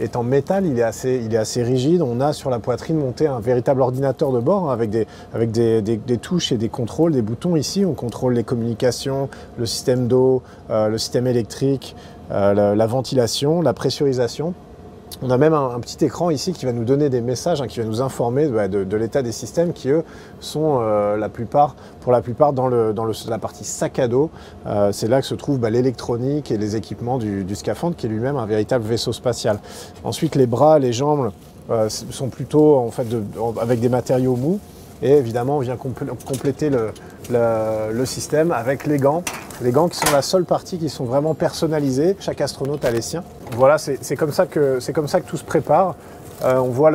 Speaker 8: est en métal, il est, assez, rigide. On a sur la poitrine monté un véritable ordinateur de bord avec, des, avec des, touches et des contrôles, des boutons ici. On contrôle les communications, le système d'eau, euh, le système électrique, euh, la ventilation, la pressurisation. On a même un, petit écran ici qui va nous donner des messages, hein, qui va nous informer bah, de, l'état des systèmes qui, eux, sont euh, la plupart, pour la plupart dans, la partie sac à dos. Euh, c'est là que se trouve bah, l'électronique et les équipements du, scaphandre, qui est lui-même un véritable vaisseau spatial. Ensuite, les bras, les jambes euh, sont plutôt en fait, avec des matériaux mous. Et évidemment, on vient compléter le système avec les gants les gants qui sont la seule partie qui sont vraiment personnalisés. Chaque astronaute a les siens. Voilà, c'est comme, ça que, tout se prépare. Euh, on voit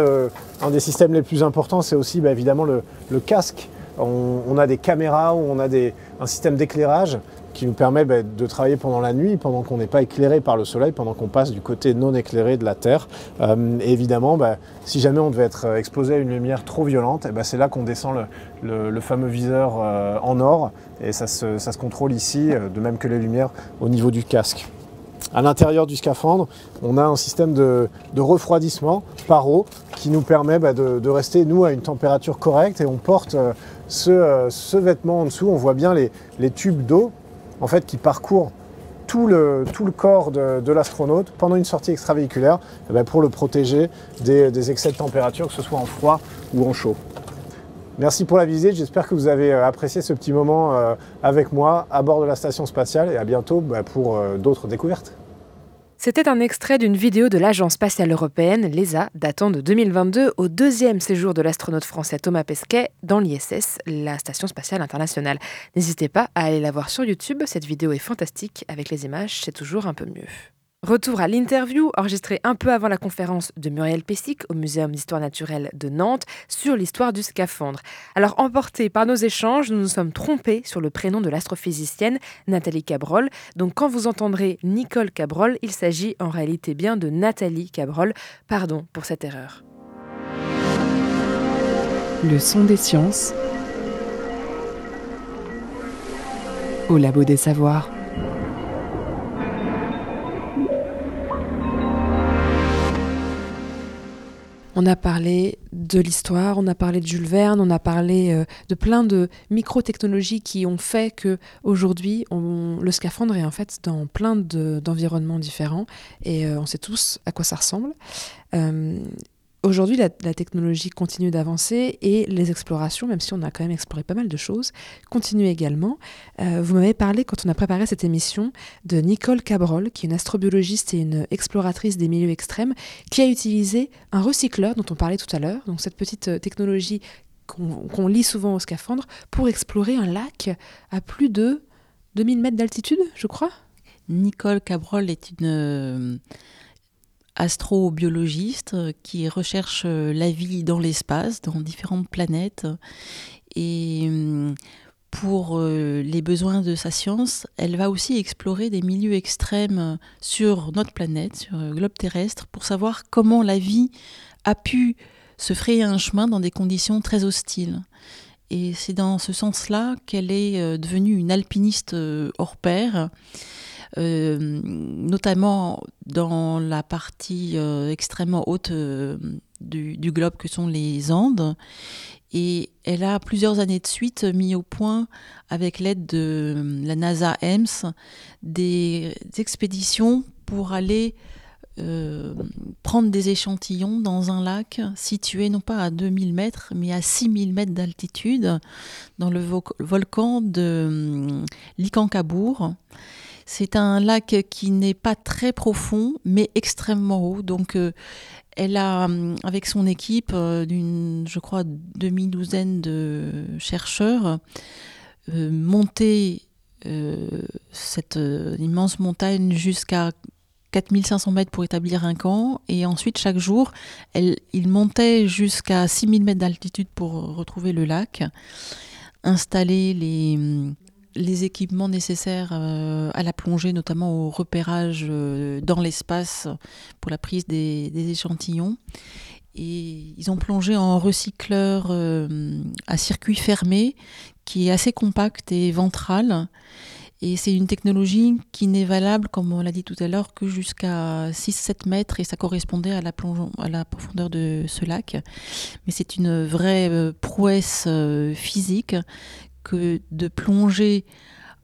Speaker 8: un des systèmes les plus importants, c'est aussi bah, évidemment le, casque. On, a des caméras, on a un système d'éclairage qui nous permet bah, de travailler pendant la nuit, pendant qu'on n'est pas éclairé par le soleil, pendant qu'on passe du côté non éclairé de la Terre. Euh, évidemment, bah, si jamais on devait être exposé à une lumière trop violente, eh c'est là qu'on descend le, fameux viseur euh, en or et ça se, contrôle ici, euh, de même que les lumières au niveau du casque. À l'intérieur du scaphandre, on a un système de, refroidissement par eau qui nous permet bah, de, rester, nous, à une température correcte et on porte ce, vêtement en dessous. On voit bien les, tubes d'eau en fait, qui parcourent tout le, corps de, l'astronaute pendant une sortie extravéhiculaire eh ben, pour le protéger des excès de température, que ce soit en froid ou en chaud. Merci pour la visite, j'espère que vous avez euh, apprécié ce petit moment euh, avec moi à bord de la station spatiale et à bientôt bah, pour euh, d'autres découvertes.
Speaker 2: C'était un extrait d'une vidéo de l'Agence spatiale européenne, l'ESA, datant de 2022 au deuxième séjour de l'astronaute français Thomas Pesquet dans l'ISS, la Station spatiale internationale. N'hésitez pas à aller la voir sur YouTube, cette vidéo est fantastique, avec les images c'est toujours un peu mieux. Retour à l'interview enregistrée un peu avant la conférence de Muriel Pessic au Muséum d'histoire naturelle de Nantes sur l'histoire du scaphandre. Alors, emportés par nos échanges, nous nous sommes trompés sur le prénom de l'astrophysicienne Nathalie Cabrol. Donc, quand vous entendrez Nicole Cabrol, il s'agit en réalité bien de Nathalie Cabrol. Pardon pour cette erreur.
Speaker 1: Le son des sciences au labo des savoirs.
Speaker 5: On a parlé de l'histoire, on a parlé de Jules Verne, on a parlé euh, de plein de micro-technologies qui ont fait que aujourd'hui le scaphandre est en fait dans plein d'environnements différents et euh, on sait tous à quoi ça ressemble. Euh, Aujourd'hui, la, technologie continue d'avancer et les explorations, même si on a quand même exploré pas mal de choses, continuent également. Euh, vous m'avez parlé, quand on a préparé cette émission, de Nicole Cabrol, qui est une astrobiologiste et une exploratrice des milieux extrêmes, qui a utilisé un recycleur dont on parlait tout à l'heure, donc cette petite euh, technologie qu'on lit souvent au scaphandre, pour explorer un lac à plus de 2000 mètres d'altitude, je crois?
Speaker 3: Nicole Cabrol est une euh, astrobiologiste euh, qui recherche euh, la vie dans l'espace, dans différentes planètes. Et hum, pour euh, les besoins de sa science, elle va aussi explorer des milieux extrêmes sur notre planète, sur le globe terrestre, pour savoir comment la vie a pu se frayer un chemin dans des conditions très hostiles. Et c'est dans ce sens-là qu'elle est devenue une alpiniste hors pair euh, notamment dans la partie euh, extrêmement haute euh, du, globe que sont les Andes. Et elle a plusieurs années de suite mis au point, avec l'aide de la NASA EMS, des expéditions pour aller prendre des échantillons dans un lac situé non pas à 2000 mètres, mais à 6000 mètres d'altitude, dans le volcan de Likankabour. C'est un lac qui n'est pas très profond, mais extrêmement haut. Donc, euh, elle a, euh, avec son équipe euh, d'une, je crois, demi-douzaine de chercheurs, monté cette immense montagne jusqu'à 4500 mètres pour établir un camp. Et ensuite, chaque jour, elle, il montait jusqu'à 6000 mètres d'altitude pour retrouver le lac, installer les équipements nécessaires euh, à la plongée, notamment au repérage euh, dans l'espace pour la prise des, échantillons. Et ils ont plongé en recycleur euh, à circuit fermé qui est assez compact et ventral. Et c'est une technologie qui n'est valable, comme on l'a dit tout à l'heure, que jusqu'à 6-7 mètres et ça correspondait à la, à la profondeur de ce lac. Mais c'est une vraie euh, prouesse euh, physique que de plonger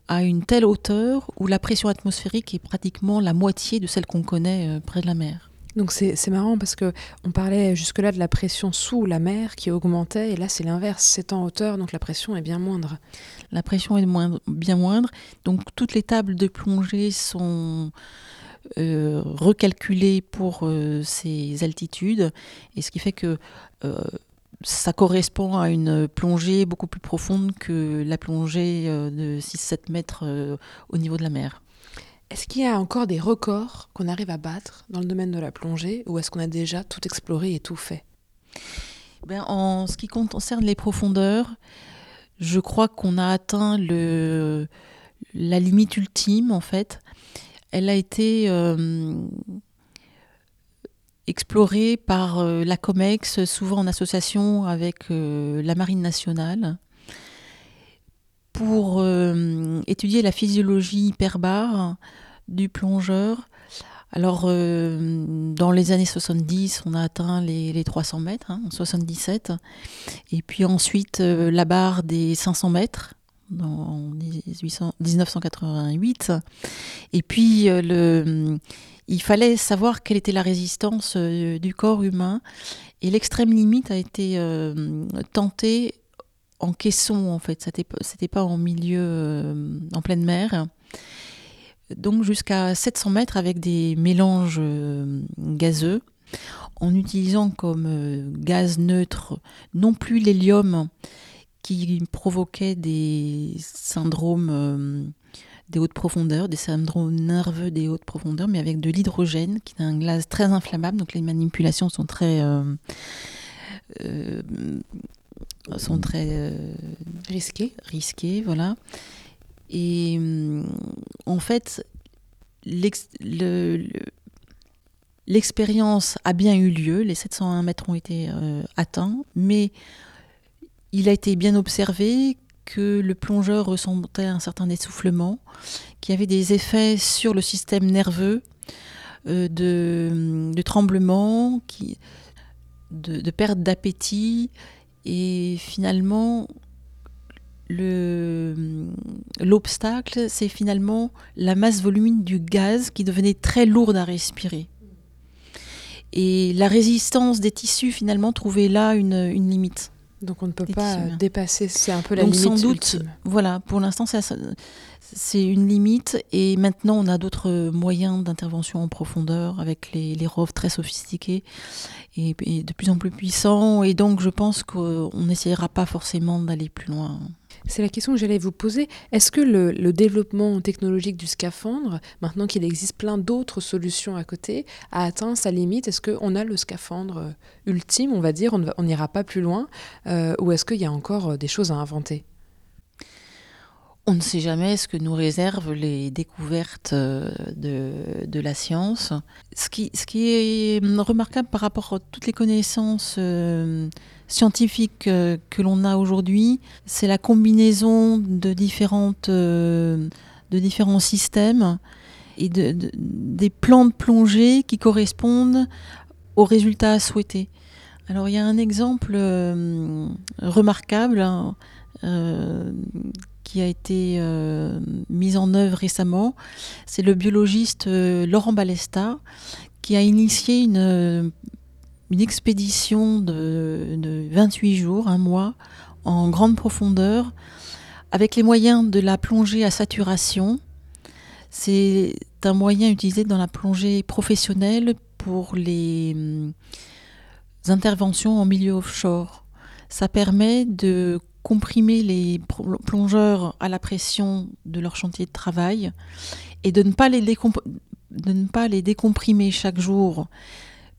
Speaker 3: à une telle hauteur où la pression atmosphérique est pratiquement la moitié de celle qu'on connaît euh, près de la mer.
Speaker 5: Donc c'est marrant parce que on parlait jusque-là de la pression sous la mer qui augmentait et là c'est l'inverse, c'est en hauteur donc la pression est bien moindre.
Speaker 3: La pression est bien moindre, donc toutes les tables de plongée sont euh, recalculées pour euh, ces altitudes et ce qui fait que euh, ça correspond à une plongée beaucoup plus profonde que la plongée de 6-7 mètres au niveau de la mer.
Speaker 5: Est-ce qu'il y a encore des records qu'on arrive à battre dans le domaine de la plongée ou est-ce qu'on a déjà tout exploré et tout fait?
Speaker 3: Ben, En ce qui concerne les profondeurs, je crois qu'on a atteint le, la limite ultime en fait. Elle a été euh, explorée par euh, la COMEX, souvent en association avec euh, la Marine nationale pour euh, étudier la physiologie hyperbare du plongeur. Alors, euh, dans les années 70, on a atteint les, 300 mètres, hein, en 77. Et puis ensuite, euh, la barre des 500 mètres, en 1988. Et puis, il fallait savoir quelle était la résistance du corps humain. Et l'extrême limite a été tentée en caisson en fait, c'était pas en milieu euh, en pleine mer. Donc jusqu'à 700 mètres avec des mélanges euh, gazeux, en utilisant comme euh, gaz neutre non plus l'hélium qui provoquait des syndromes des hautes profondeurs, des syndromes nerveux des hautes profondeurs, mais avec de l'hydrogène, qui est un gaz très inflammable. Donc les manipulations sont très sont très euh,
Speaker 5: risqués.
Speaker 3: risqués, voilà. Et hum, en fait, l'expérience a bien eu lieu, les 701 mètres ont été euh, atteints, mais il a été bien observé que le plongeur ressentait un certain essoufflement, qu'il y avait des effets sur le système nerveux, euh, de, qui, de, de perte d'appétit et finalement, l'obstacle, c'est finalement la masse volumine du gaz qui devenait très lourde à respirer. Et la résistance des tissus, finalement, trouvait là une limite.
Speaker 5: Donc on ne peut pas dépasser, c'est un peu la limite.
Speaker 3: sans doute, voilà, pour l'instant, c'est une limite. Et maintenant, on a d'autres moyens d'intervention en profondeur avec les, les très sophistiqués et, de plus en plus puissants. Et donc, je pense qu'on n'essayera pas forcément d'aller plus loin.
Speaker 5: C'est la question que j'allais vous poser. Est-ce que le, développement technologique du scaphandre, maintenant qu'il existe plein d'autres solutions à côté, a atteint sa limite? Est-ce qu'on a le scaphandre ultime, on va dire, on n'ira pas plus loin euh, Ou est-ce qu'il y a encore des choses à inventer?
Speaker 3: On ne sait jamais ce que nous réservent les découvertes euh, de, la science. Ce qui, ce qui, est remarquable par rapport à toutes les connaissances euh, scientifiques euh, que l'on a aujourd'hui, c'est la combinaison de, différentes, de différents systèmes et des plans de plongée qui correspondent aux résultats souhaités. Alors il y a un exemple remarquable. Hein, qui a été euh, mise en œuvre récemment. C'est le biologiste euh, Laurent Balesta qui a initié une, euh, une expédition de, de, 28 jours, un mois, en grande profondeur, avec les moyens de la plongée à saturation. C'est un moyen utilisé dans la plongée professionnelle pour les interventions en milieu offshore. Ça permet de comprimer les plongeurs à la pression de leur chantier de travail et de ne pas les, de ne pas les décomprimer chaque jour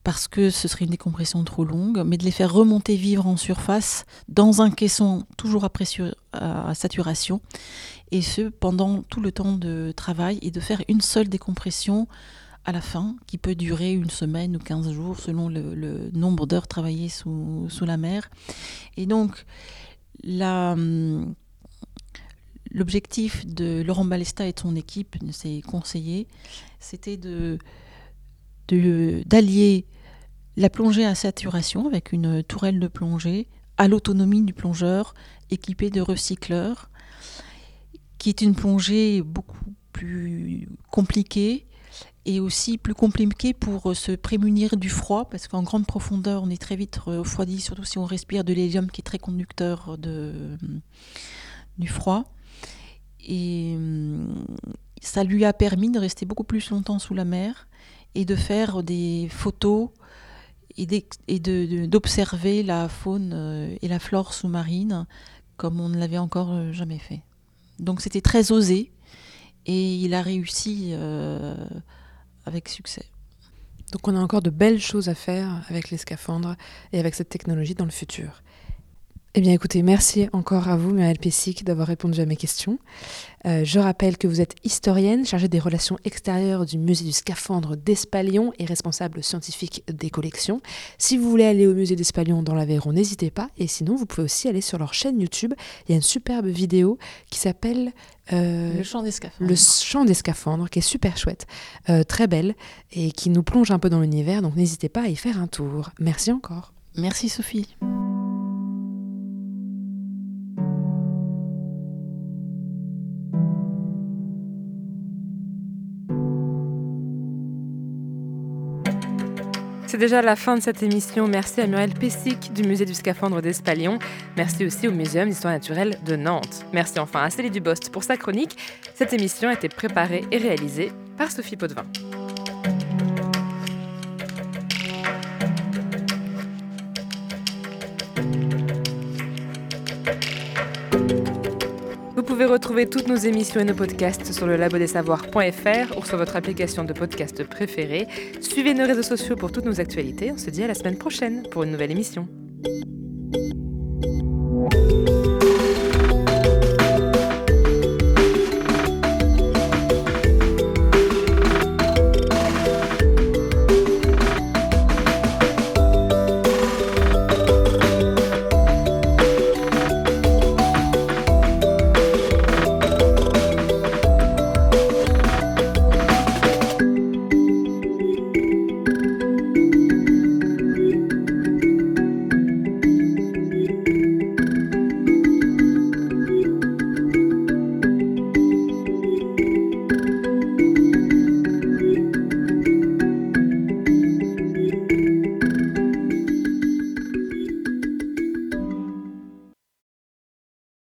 Speaker 3: parce que ce serait une décompression trop longue, mais de les faire remonter vivre en surface dans un caisson toujours à, à saturation, et ce pendant tout le temps de travail, et de faire une seule décompression à la fin, qui peut durer une semaine ou 15 jours selon le, nombre d'heures travaillées sous, sous, la mer. Et donc, l'objectif de Laurent Balesta et de son équipe, de ses conseillers, c'était d'allier la plongée à saturation avec une tourelle de plongée à l'autonomie du plongeur équipé de recycleurs, qui est une plongée beaucoup plus compliquée et aussi plus compliquée pour se prémunir du froid, parce qu'en grande profondeur, on est très vite refroidi, surtout si on respire de l'hélium qui est très conducteur de, du froid. Et ça lui a permis de rester beaucoup plus longtemps sous la mer et de faire des photos et d'observer la faune euh, et la flore sous-marine comme on ne l'avait encore euh, jamais fait. Donc c'était très osé et il a réussi euh, avec succès.
Speaker 5: Donc on a encore de belles choses à faire avec les scaphandres et avec cette technologie dans le futur. Eh bien écoutez, merci encore à vous, Muriel Pessic, d'avoir répondu à mes questions. Euh, je rappelle que vous êtes historienne, chargée des relations extérieures du musée du scaphandre d'Espalion et responsable scientifique des collections. Si vous voulez aller au musée d'Espalion dans l'Aveyron, n'hésitez pas. Et sinon, vous pouvez aussi aller sur leur chaîne YouTube. Il y a une superbe vidéo qui s'appelle
Speaker 3: euh, le chant des scaphandres.
Speaker 5: Le chant des scaphandres, qui est super chouette, euh, très belle et qui nous plonge un peu dans l'univers. Donc n'hésitez pas à y faire un tour. Merci encore.
Speaker 3: Merci Sophie.
Speaker 2: Déjà la fin de cette émission. Merci à Muriel Pessic du musée du scaphandre d'Espalion. Merci aussi au Muséum d'histoire naturelle de Nantes. Merci enfin à Célie Dubost pour sa chronique. Cette émission a été préparée et réalisée par Sophie Potvin. Pouvez retrouver toutes nos émissions et nos podcasts sur le labodesavoirs.fr ou sur votre application de podcast préférée. Suivez nos réseaux sociaux pour toutes nos actualités. On se dit à la semaine prochaine pour une nouvelle émission.